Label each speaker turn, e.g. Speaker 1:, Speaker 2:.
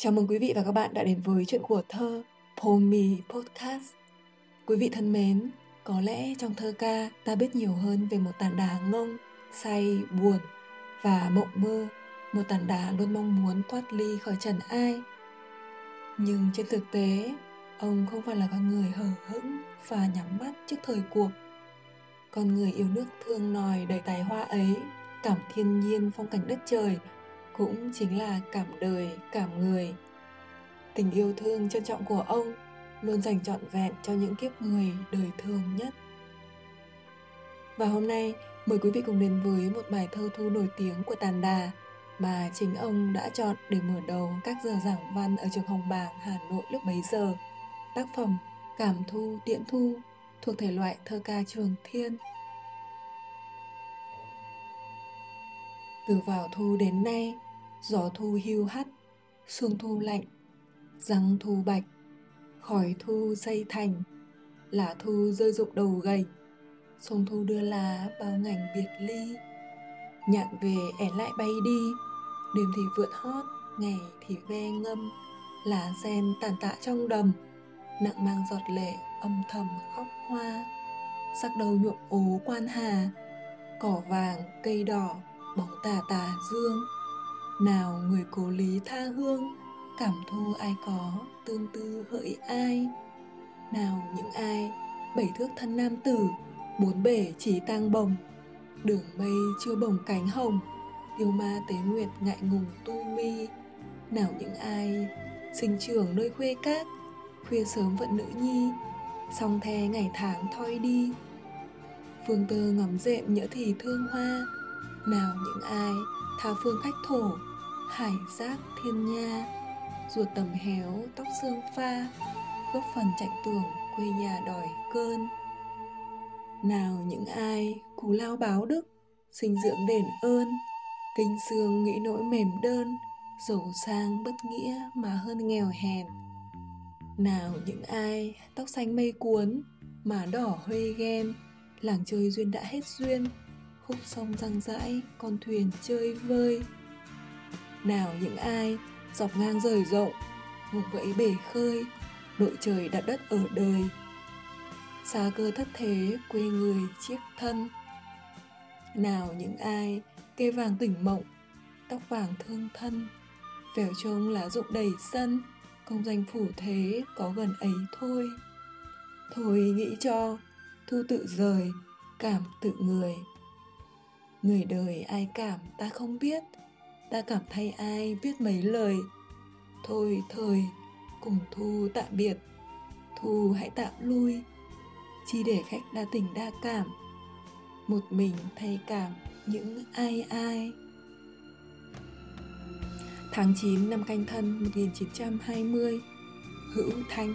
Speaker 1: Chào mừng quý vị và các bạn đã đến với chuyện của thơ Pomi Podcast. Quý vị thân mến, có lẽ trong thơ ca ta biết nhiều hơn về một tảng đá ngông, say, buồn và mộng mơ. Một tảng đá luôn mong muốn thoát ly khỏi trần ai. Nhưng trên thực tế, ông không phải là con người hờ hững và nhắm mắt trước thời cuộc. Con người yêu nước thương nòi đầy tài hoa ấy, cảm thiên nhiên phong cảnh đất trời cũng chính là cảm đời, cảm người. Tình yêu thương trân trọng của ông luôn dành trọn vẹn cho những kiếp người đời thường nhất. Và hôm nay, mời quý vị cùng đến với một bài thơ thu nổi tiếng của Tàn Đà mà chính ông đã chọn để mở đầu các giờ giảng văn ở trường Hồng Bàng, Hà Nội lúc bấy giờ. Tác phẩm Cảm Thu tiễn Thu thuộc thể loại thơ ca trường thiên. Từ vào thu đến nay, gió thu hưu hắt, sương thu lạnh, răng thu bạch, khói thu xây thành, lá thu rơi rụng đầu gầy sông thu đưa lá bao ngành biệt ly, nhạn về ẻ lại bay đi. Đêm thì vượt hót, ngày thì ve ngâm, lá sen tàn tạ trong đầm. Nặng mang giọt lệ, âm thầm khóc hoa. Sắc đầu nhuộm ố quan hà, cỏ vàng, cây đỏ, bóng tà tà dương nào người cố lý tha hương, cảm thu ai có, tương tư hỡi ai. Nào những ai, bảy thước thân nam tử, bốn bể chỉ tang bồng. Đường mây chưa bồng cánh hồng tiêu ma tế nguyệt ngại ngùng tu mi. Nào những ai, sinh trưởng nơi khuê cát, khuya sớm vận nữ nhi, song the ngày tháng thoi đi. Phương tơ ngắm dệm nhỡ thì thương hoa. Nào những ai, tha phương khách thổ hải giác thiên nha ruột tầm héo, tóc xương pha, góp phần chạy tưởng quê nhà đòi cơn. Nào những ai cú lao báo đức, sinh dưỡng đền ơn kinh xương nghĩ nỗi mềm đơn, giàu sang bất nghĩa mà hơn nghèo hèn. Nào những ai tóc xanh mây cuốn, mà đỏ huê ghen, làng chơi duyên đã hết duyên, khúc sông răng rãi, con thuyền chơi vơi nào những ai dọc ngang rời rộng, vùng vẫy bể khơi, đội trời đặt đất ở đời. Xa cơ thất thế, quê người, chiếc thân. Nào những ai kê vàng tỉnh mộng, tóc vàng thương thân. Vẻo trông lá rụng đầy sân, công danh phủ thế có gần ấy thôi. Thôi nghĩ cho, thu tự rời, cảm tự người. Người đời ai cảm ta không biết ta cảm thay ai viết mấy lời. Thôi thời cùng thu tạm biệt. Thu, hãy tạm lui. Chi để khách đa tình đa cảm. Một mình thay cảm những ai ai. Tháng 9 năm canh thân 1920 Hữu Thanh.